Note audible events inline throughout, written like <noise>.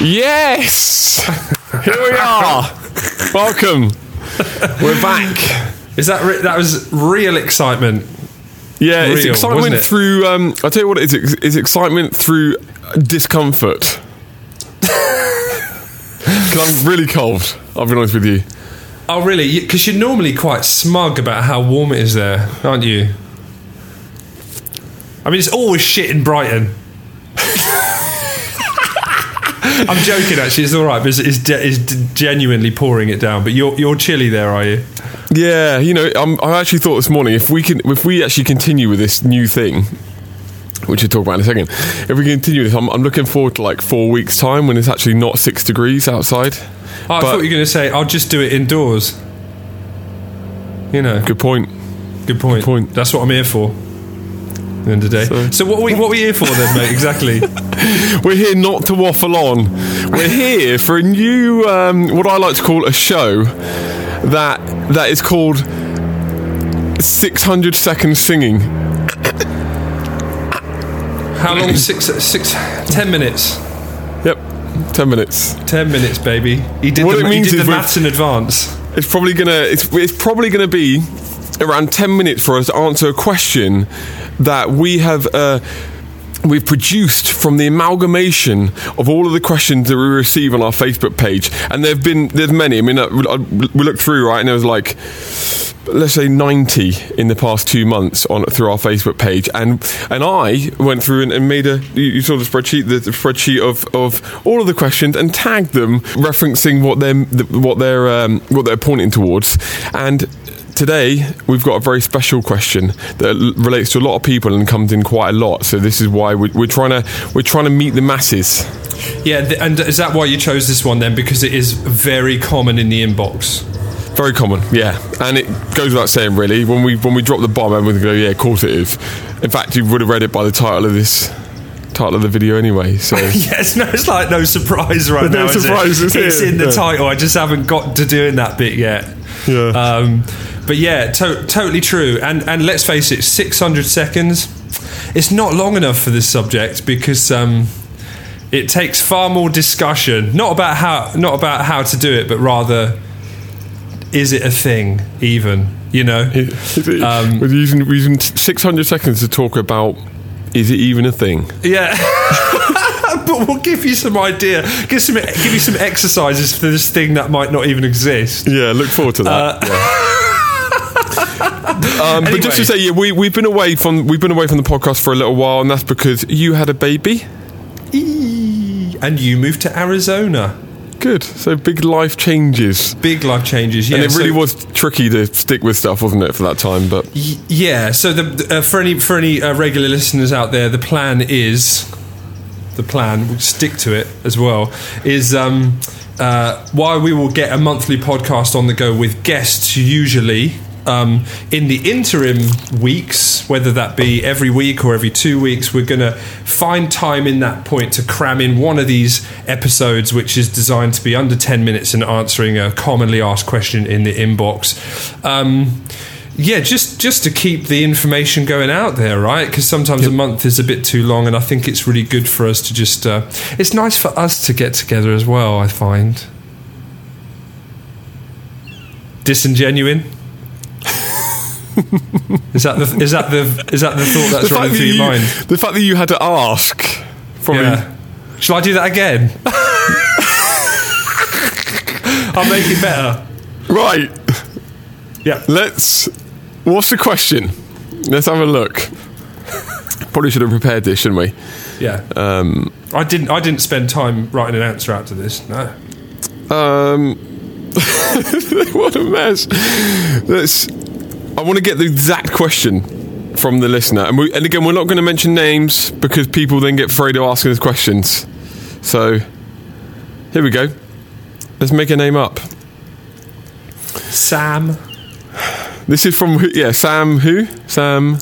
Yes! <laughs> Here we are. Welcome. We're back. Is that re- that was real excitement? Yeah, it's Real, excitement it? through. Um, I'll tell you what it is. It's excitement through discomfort. <laughs> Because I'm really cold. I'll be honest with you. Oh, really? Because you're normally quite smug about how warm it is there, aren't you? I mean, it's always shit in Brighton. <laughs> I'm joking. Actually, it's all right, but it's, it's, de- it's genuinely pouring it down. But you're you're chilly there, are you? Yeah, you know, um, I actually thought this morning if we can, if we actually continue with this new thing, which we'll talk about in a second, if we continue this, I'm, I'm looking forward to like four weeks' time when it's actually not six degrees outside. Oh, I But- thought you were going to say I'll just do it indoors. You know, Good point. good point. Good point. That's what I'm here for. The end of the day. So- So, what are we what are we here for then, mate? Exactly. <laughs> We're here not to waffle on. We're here for a new, um, what I like to call a show that that is called 600 seconds singing. How long? Six six ten minutes. Yep, 10 minutes. Ten minutes, baby. He did What the, it means he did is the maths in advance. It's probably gonna it's, it's probably gonna be around 10 minutes for us to answer a question that we have uh, we've produced from the amalgamation of all of the questions that we receive on our Facebook page. And there've been there's many. I mean uh, we we looked through right and there was like let's say 90 in the past two months on through our Facebook page. And and I went through and, and made a you, you saw the spreadsheet the, the spreadsheet of, of all of the questions and tagged them referencing what they're what they're um, what they're pointing towards. And Today we've got a very special question that relates to a lot of people and comes in quite a lot. So this is why we're, we're trying to we're trying to meet the masses. Yeah, th- and uh, is that why you chose this one then? Because it is very common in the inbox. Very common, yeah, and it goes without saying, really. When we when we drop the bomb, everyone's going go, "Yeah, of course it is." In fact, you would have read it by the title of this title of the video anyway. So <laughs> Yes, no, it's like no surprise right No now. is it? it's It's in the yeah. title. I just haven't got to doing that bit yet. Yeah. Um, but yeah, to- totally true. And and let's face it, 600 seconds. It's not long enough for this subject because um, it takes far more discussion. Not about how not about how to do it, but rather is it a thing even? You know. Um, we're using we're using 600 seconds to talk about is it even a thing? Yeah. <laughs> <laughs> but we'll give you some idea. Give some give you some exercises for this thing that might not even exist. Yeah, look forward to that. <laughs> Um, But just to say, yeah, we we've been away from we've been away from the podcast for a little while, and that's because you had a baby. Eee. And you moved to Arizona. Good. So big life changes. Big life changes. Yeah, and it really so- was tricky to stick with stuff, wasn't it, for that time? But Y- Yeah. So the uh, for any for any uh, regular listeners out there, the plan is the plan. We'll stick to it as well. Is um, uh, why we will get a monthly podcast on the go with guests usually. Um, in the interim weeks, whether that be every week or every two weeks, we're going to find time in that point to cram in one of these episodes, which is designed to be under 10 minutes and answering a commonly asked question in the inbox. Um, yeah, just just to keep the information going out there, right? Because sometimes a month is a bit too long, and I think it's really good for us to just. Uh, it's nice for us to get together as well. I find disingenuine. <laughs> is that the is that the is that the thought that's running through your you, mind? the fact that you had to ask, probably. Yeah. Shall I do that again? <laughs> I'll make it better. Right. Yeah. Let's. What's the question? Let's have a look. Probably should have prepared this, shouldn't we? Yeah. Um, I didn't. I didn't spend time writing an answer out to this. No. Um, <laughs> what a mess. Let's. I want to get the exact question from the listener, and, we, and again, we're not going to mention names because people then get afraid of asking us questions. So, here we go. Let's make a name up. Sam. This is from yeah Sam who Sam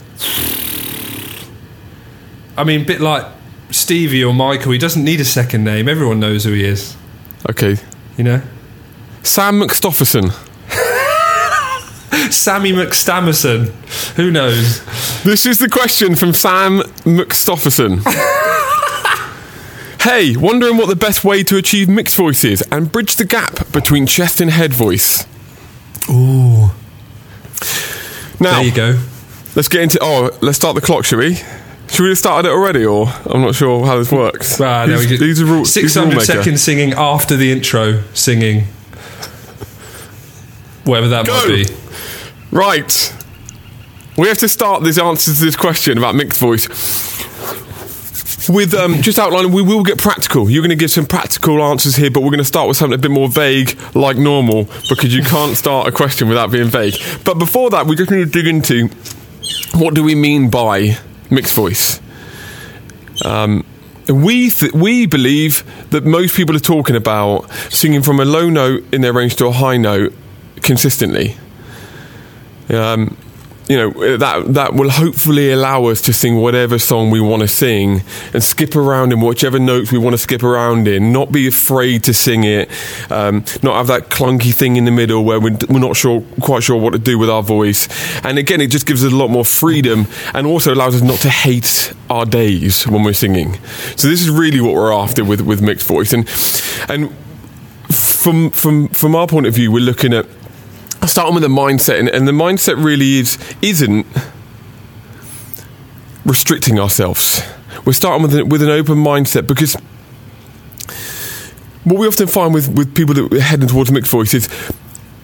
I mean, a bit like Stevie or Michael. He doesn't need a second name. Everyone knows who he is. okay You know. Sam McStofferson. <laughs> Sammy McStammerson. Who knows? This is the question from Sam McStofferson. <laughs> Hey, wondering what the best way to achieve mixed voice is and bridge the gap between chest and head voice. Ooh. Now, There you go. let's get into. Oh, let's start the clock, shall we? Should we have started it already, or I'm not sure how this works. Ah, there we These- go. these are rule- 600 rule maker. seconds singing after the intro singing. Whatever that Go. might be. Right. We have to start this answer to this question about mixed voice with um, just outlining. We will get practical. You're going to give some practical answers here, but we're going to start with something a bit more vague, like normal, because you can't start a question without being vague. But before that, we just need to dig into what do we mean by mixed voice. Um, we th- we believe that most people are talking about singing from a low note in their range to a high note consistently. Um, you know that that will hopefully allow us to sing whatever song we want to sing and skip around in whichever notes we want to skip around in. Not be afraid to sing it. Um, not have that clunky thing in the middle where we're, we're not sure quite sure what to do with our voice. And again, it just gives us a lot more freedom and also allows us not to hate our days when we're singing. So this is really what we're after with with mixed voice and and from from from our point of view, we're looking at starting with the mindset, and, and the mindset really is isn't restricting ourselves. We're starting with, with an open mindset because what we often find with, with people that are heading towards mixed voice is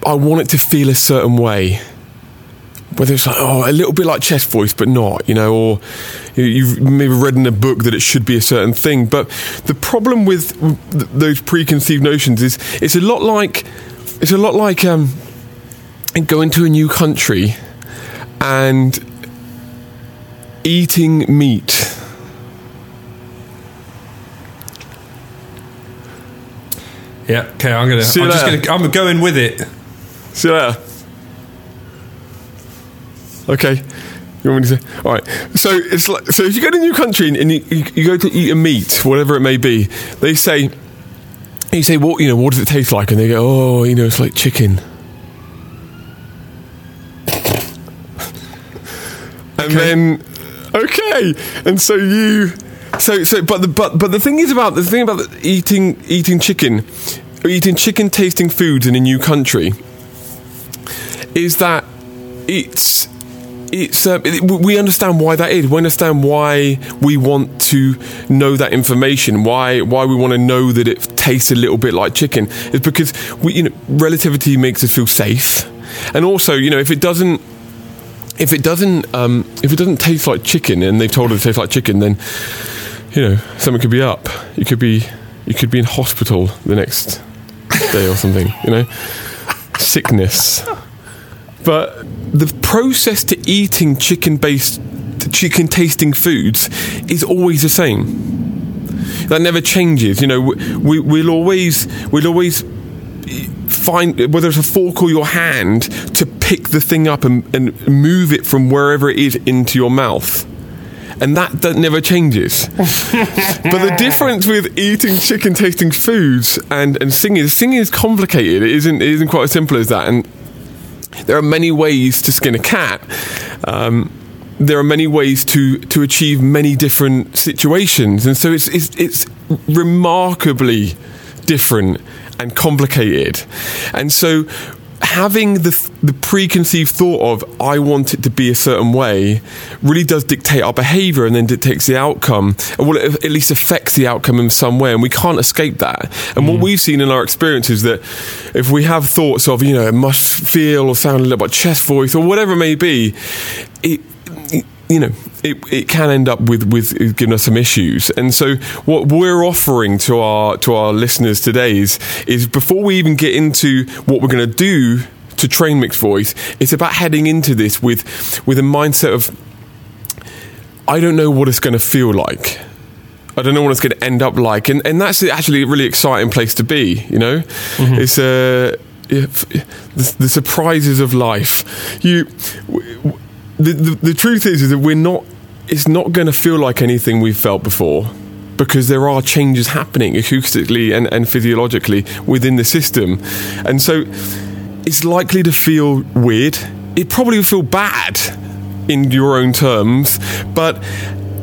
I want it to feel a certain way. Whether it's like, oh, a little bit like chest voice, but not, you know, or you- you've maybe read in a book that it should be a certain thing. But the problem with those preconceived notions is it's a lot like it's a lot like um, going to a new country and eating meat. Yeah. Okay. I'm gonna. See I'm just gonna. I'm going with it. See you later. Okay. You want me to say? All right. So it's like so if you go to a new country and you, you, you go to eat a meat, whatever it may be, they say you say what you know what does it taste like, and they go oh you know it's like chicken. And then okay, and so you so so but the but but the thing is about the thing about the eating eating chicken or eating chicken tasting foods in a new country is that it's it's uh, it, we understand why that is. We understand why we want to know that information. Why why we want to know that it tastes a little bit like chicken is because we you know relativity makes us feel safe, and also you know if it doesn't if it doesn't um, if it doesn't taste like chicken and they've told it tastes like chicken, then you know something could be up. You could be you could be in hospital the next day or something. You know, sickness. But the process to eating chicken based, chicken tasting foods is always the same. That never changes. You know, we, we'll always, we'll always find whether it's a fork or your hand to pick the thing up and, and move it from wherever it is into your mouth. And that, that never changes. <laughs> but the difference with eating chicken tasting foods and, and singing is singing is complicated. It isn't, it isn't quite as simple as that. And there are many ways to skin a cat. Um, there are many ways to, to achieve many different situations, and so it's it's, it's remarkably different and complicated. And so, having the the preconceived thought of I want it to be a certain way really does dictate our behaviour and then dictates the outcome. And well, it at least affects the outcome in some way, and we can't escape that. And what mm. we've seen in our experience is that if we have thoughts of you know it must feel or sound a little bit chest voice or whatever it may be, it, it you know it, it can end up with with giving us some issues. And so what we're offering to our to our listeners today is is before we even get into what we're going to do to train mixed voice, it's about heading into this with with a mindset of I don't know what it's going to feel like. I don't know what it's going to end up like, and and that's actually a really exciting place to be. You know, mm-hmm. it's uh, a the, the surprises of life. You, w- w- the, the truth is, is that we're not. It's not going to feel like anything we've felt before. Because there are changes happening acoustically and, and physiologically within the system. And so it's likely to feel weird. It probably will feel bad in your own terms, but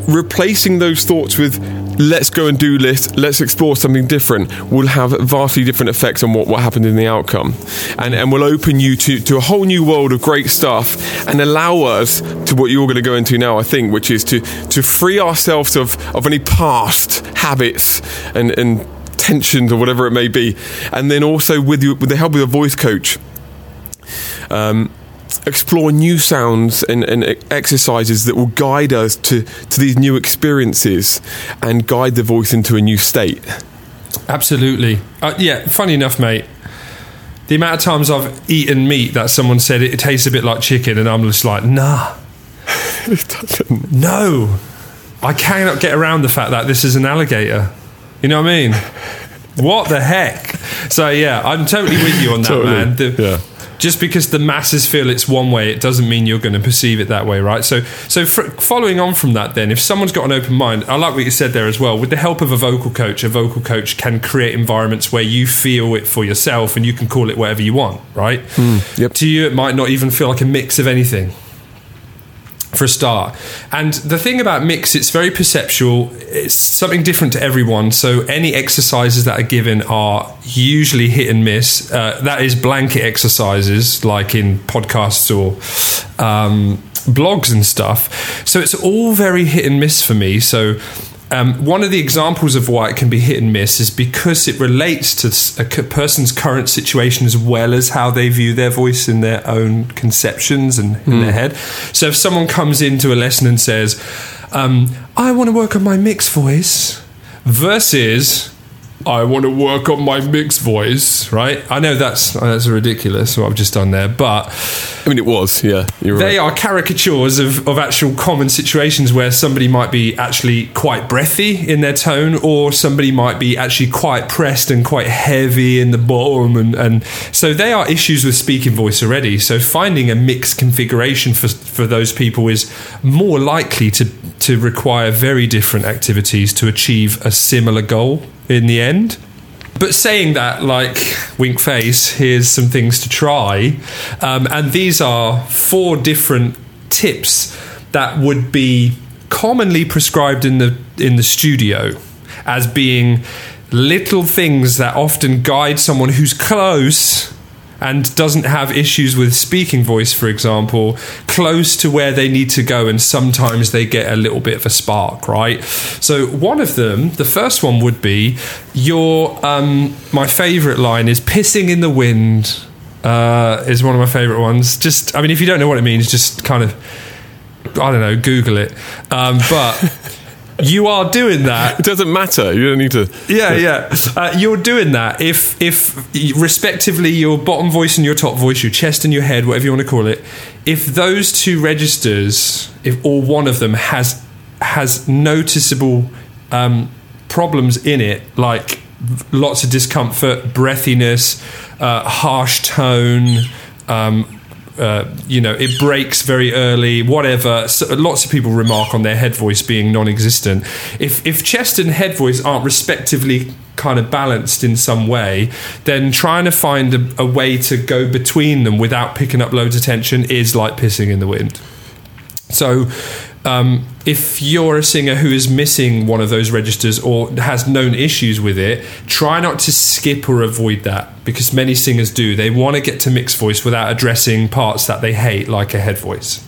replacing those thoughts with let's go and do this, let's explore something different, will have vastly different effects on what, what happened in the outcome. And, and will open you to, to a whole new world of great stuff and allow us to what you're going to go into now, I think, which is to, to free ourselves of, of any past habits and, and tensions or whatever it may be. And then also with, you, with the help of a voice coach, um, explore new sounds and, and, exercises that will guide us to, to these new experiences and guide the voice into a new state. Absolutely. Uh, yeah, funny enough, mate. The amount of times I've eaten meat that someone said it, it tastes a bit like chicken, and I'm just like, nah. <laughs> it doesn't. No. I cannot get around the fact that this is an alligator. You know what I mean? <laughs> what the heck? So, yeah, I'm totally with you on that, totally. man. The, yeah just because the masses feel it's one way, it doesn't mean you're going to perceive it that way, right? So, so following on from that, then, if someone's got an open mind, I like what you said there as well. With the help of a vocal coach, a vocal coach can create environments where you feel it for yourself, and you can call it whatever you want, right? Mm, yep. To you, it might not even feel like a mix of anything for a start. And the thing about mix, it's very perceptual. It's something different to everyone. So any exercises that are given are usually hit and miss. Uh, that is blanket exercises, like in podcasts or um, blogs and stuff. So it's all very hit and miss for me. So um, one of the examples of why it can be hit and miss is because it relates to a person's current situation as well as how they view their voice in their own conceptions and in mm. their head. So if someone comes into a lesson and says, um, I want to work on my mixed voice, versus I want to work on my mixed voice, right? I know that's that's ridiculous what I've just done there, but I mean it was, yeah. they right. are caricatures of, of actual common situations where somebody might be actually quite breathy in their tone, or somebody might be actually quite pressed and quite heavy in the bottom, and, and so they are issues with speaking voice already. So finding a mixed configuration for for those people is more likely to to require very different activities to achieve a similar goal in the end. But saying that, like wink face, here's some things to try. Um, and these are four different tips that would be commonly prescribed in the in the studio as being little things that often guide someone who's close and doesn't have issues with speaking voice, for example, close to where they need to go, and sometimes they get a little bit of a spark, right? So, one of them, the first one would be your, um, my favorite line is pissing in the wind. Uh, is one of my favorite ones. Just, I mean, if you don't know what it means, just kind of, I don't know, Google it. Um, but you are doing that. It doesn't matter. You don't need to. Yeah, yeah. Uh, you're doing that if, if respectively, your bottom voice and your top voice, your chest and your head, whatever you want to call it, if those two registers, if or one of them has has noticeable um, problems in it, like lots of discomfort, breathiness, uh, harsh tone. Um, uh, you know, it breaks very early, whatever. So lots of people remark on their head voice being non existent. If, if chest and head voice aren't respectively kind of balanced in some way, then trying to find a, a way to go between them without picking up loads of tension is like pissing in the wind. So, um, if you're a singer who is missing one of those registers or has known issues with it, try not to skip or avoid that because many singers do. They want to get to mixed voice without addressing parts that they hate, like a head voice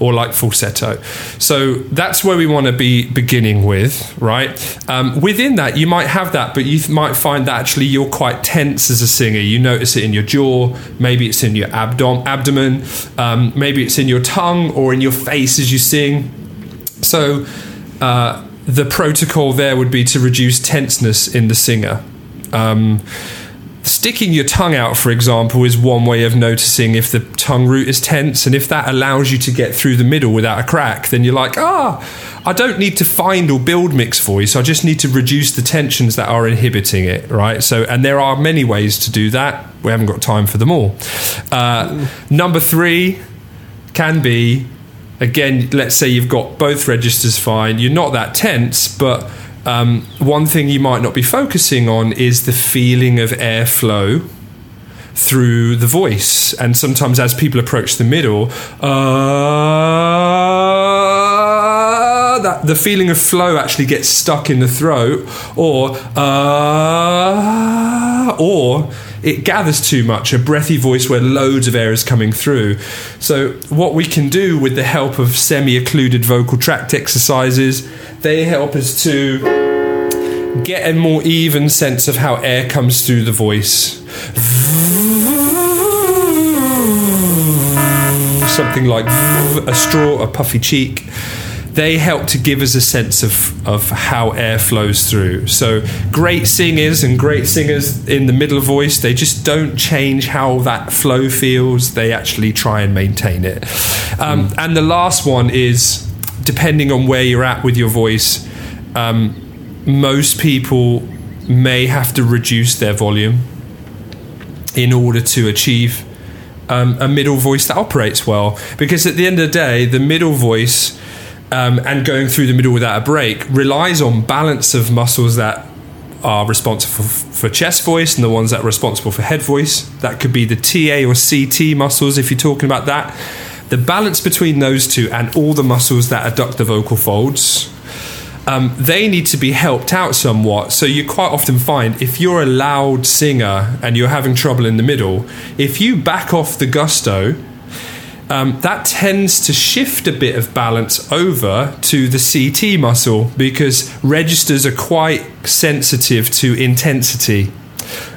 or like falsetto. So that's where we want to be beginning with, right? Um, within that, you might have that, but you th- might find that actually you're quite tense as a singer. You notice it in your jaw, maybe it's in your abdom- abdomen, um, maybe it's in your tongue or in your face as you sing. So uh, the protocol there would be to reduce tenseness in the singer. Um, Sticking your tongue out, for example, is one way of noticing if the tongue root is tense. And if that allows you to get through the middle without a crack, then you're like, ah, I don't need to find or build mixed voice. I just need to reduce the tensions that are inhibiting it, right? So, and there are many ways to do that. We haven't got time for them all. Uh, number three can be, again, let's say you've got both registers fine. You're not that tense, but um, one thing you might not be focusing on is the feeling of airflow through the voice. And sometimes, as people approach the middle, uh, uh, that the feeling of flow actually gets stuck in the throat, or uh, or it gathers too much, a breathy voice where loads of air is coming through. So, what we can do with the help of semi occluded vocal tract exercises, they help us to get a more even sense of how air comes through the voice. Something like a straw, a puffy cheek they help to give us a sense of, of how air flows through. So, great singers and great singers in the middle voice, they just don't change how that flow feels, they actually try and maintain it. Um, mm. And the last one is depending on where you're at with your voice, um, most people may have to reduce their volume in order to achieve um, a middle voice that operates well. Because at the end of the day, the middle voice um, and going through the middle without a break relies on balance of muscles that are responsible for chest voice and the ones that are responsible for head voice. That could be the TA or CT muscles if you're talking about that. The balance between those two and all the muscles that adduct the vocal folds. Um, they need to be helped out somewhat. So you quite often find if you're a loud singer and you're having trouble in the middle, if you back off the gusto um, that tends to shift a bit of balance over to the CT muscle because registers are quite sensitive to intensity.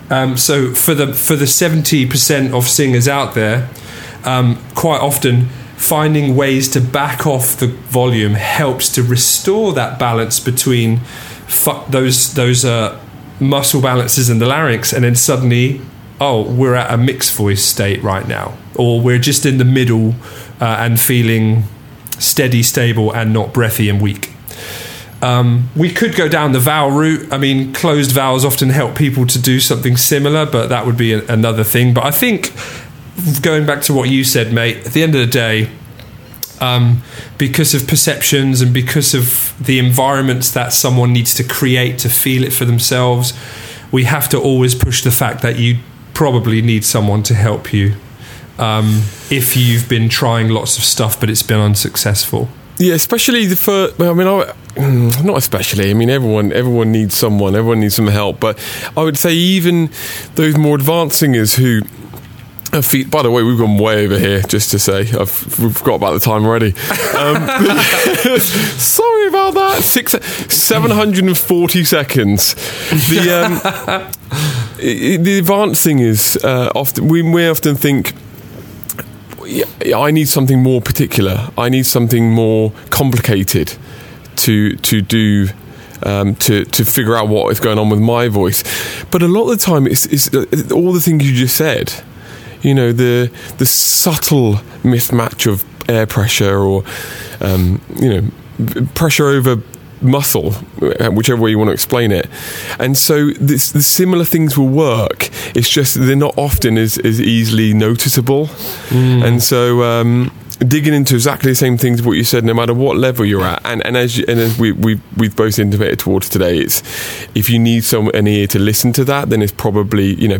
Um, so for the for the seventy percent of singers out there, um, quite often finding ways to back off the volume helps to restore that balance between fu- those those uh, muscle balances in the larynx, and then suddenly oh, we're at a mixed voice state right now, or we're just in the middle uh, and feeling steady, stable, and not breathy and weak. Um, we could go down the vowel route. I mean, closed vowels often help people to do something similar, but that would be a, another thing. But I think going back to what you said, mate, at the end of the day, um, because of perceptions and because of the environments that someone needs to create to feel it for themselves, we have to always push the fact that you probably need someone to help you um, if you've been trying lots of stuff but it's been unsuccessful. Yeah, especially the first. I mean, I, mm, not especially. I mean, everyone everyone needs someone. Everyone needs some help. But I would say even those more advanced singers who Feet, by the way, we've gone way over here. Just to say, I've forgot about the time already. Um, <laughs> sorry about that. Six, seven hundred and forty seconds. The um, <laughs> the advanced thing is uh, often we, we often think I need something more particular. I need something more complicated to to do um, to to figure out what is going on with my voice. But a lot of the time, it's, it's uh, all the things you just said. You know the the subtle mismatch of air pressure or um, you know pressure over muscle, whichever way you want to explain it. And so this, the similar things will work. It's just they're not often as, as easily noticeable. Mm. And so um, digging into exactly the same things what you said, no matter what level you're at, and, and as you, and as we, we we've both intimated towards today, it's if you need some an ear to listen to that, then it's probably you know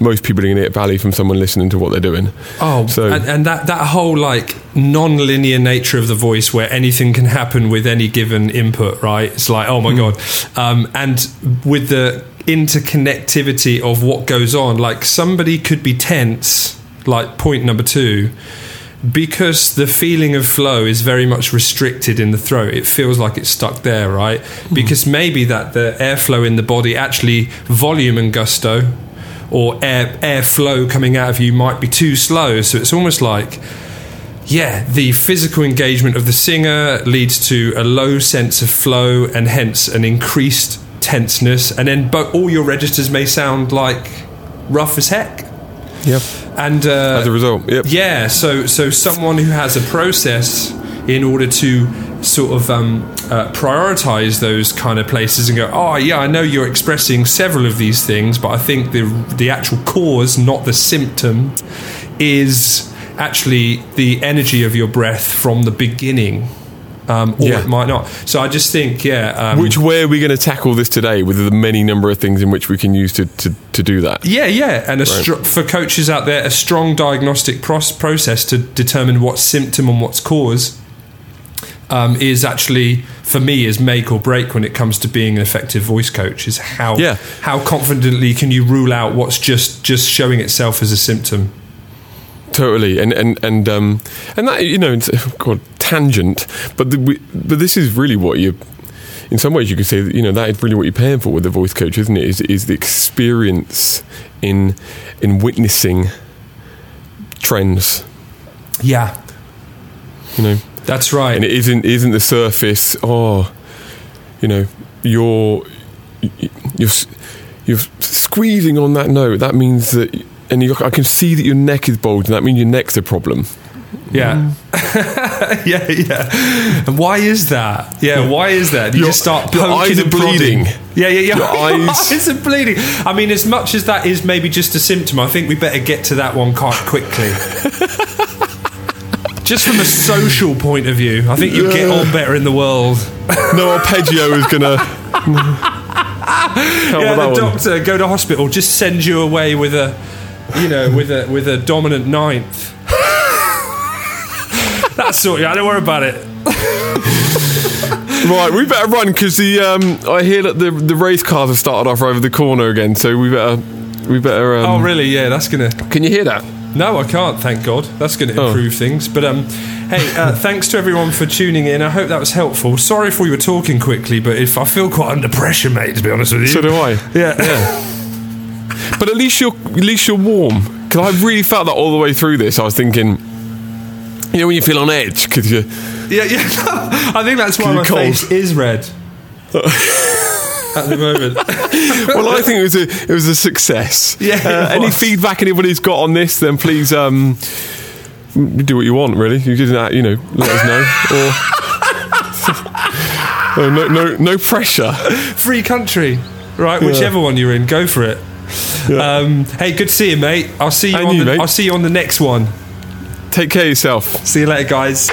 most people are going to get value from someone listening to what they're doing. Oh, so and, and, that that whole like non-linear nature of the voice, where anything can happen with any given input, right? It's like, oh my mm. god, um, and with the interconnectivity of what goes on, like somebody could be tense, like point number two. Because the feeling of flow is very much restricted in the throat, it feels like it's stuck there, right? Mm. Because maybe that the airflow in the body actually volume and gusto or air airflow coming out of you might be too slow. So it's almost like yeah, the physical engagement of the singer leads to a low sense of flow and hence an increased tenseness, and then but all your registers may sound like rough as heck. Yep. And uh, as a result, yep. Yeah. So so someone who has a process in order to sort of um, uh, prioritize those kind of places and go, oh yeah, I know you're expressing several of these things, but I think the the actual cause, not the symptom, is actually the energy of your breath from the beginning. Um, or yeah. it might not. So I just think, yeah. Um, which way are we going to tackle this today with the many number of things in which we can use to, to, to do that? Yeah, yeah. And right. str- for coaches out there, a strong diagnostic process to determine what's symptom and what's cause um, is actually for me is make or break when it comes to being an effective voice coach. Is how Yeah. how confidently can you rule out what's just just showing itself as a symptom. Totally, and and and um, and that you know, it's, oh God, tangent. But the, we, but this is really what you. In some ways, you could say that you know that is really what you're paying for with a voice coach, isn't it? Is is the experience in in witnessing trends. Yeah, You know, that's right. and it isn't isn't the surface. Oh, you know, you're you're you're squeezing on that note. That means that, and you, I can see that your neck is bulging. That means your neck's a problem. Yeah. Mm. <laughs> yeah, yeah. And why is that? Yeah, why is that? You Your- just start your poking eyes are and prodding. bleeding. Yeah, yeah, yeah. <laughs> Your eyes- eyes are bleeding. I mean, as much as that is maybe just a symptom, I think we better get to that one quite quickly. <laughs> just from a social point of view, I think you get on better in the world. No arpeggio is gonna. <laughs> Yeah, the that doctor go to hospital, just send you away with a, you know, with a with a dominant ninth. <laughs> That's sort. Yeah, don't worry about it. <laughs> Right, we better run because the um, I hear that the the race cars have started off over the corner again. So we better we better. Um, Oh, really? Yeah, that's gonna. Can you hear that? No, I can't. Thank God. That's going to Oh. improve things. But um, hey, uh, <laughs> thanks to everyone for tuning in. I hope that was helpful. Sorry if we were talking quickly, but if I feel quite under pressure, mate, to be honest with you. So do I. yeah. <laughs> But at least you're at least you're warm. Because I really felt that all the way through this. I was thinking, you know, when you feel on edge because you. yeah, yeah. <laughs> I think that's why my cold. face is red at the moment. <laughs> Well, I think it was a it was a success. Yeah, Uh, any feedback anybody's got on this, then please um, do what you want. Really, you didn't, uh, you know, let us know. <laughs> <laughs> Or no, no, no, pressure. Free country, right? Whichever one you're in, go for it. Um, hey, good to see you, mate. I'll see you And on you, the. mate. I'll see you on the next one. Take care of yourself. See you later, guys.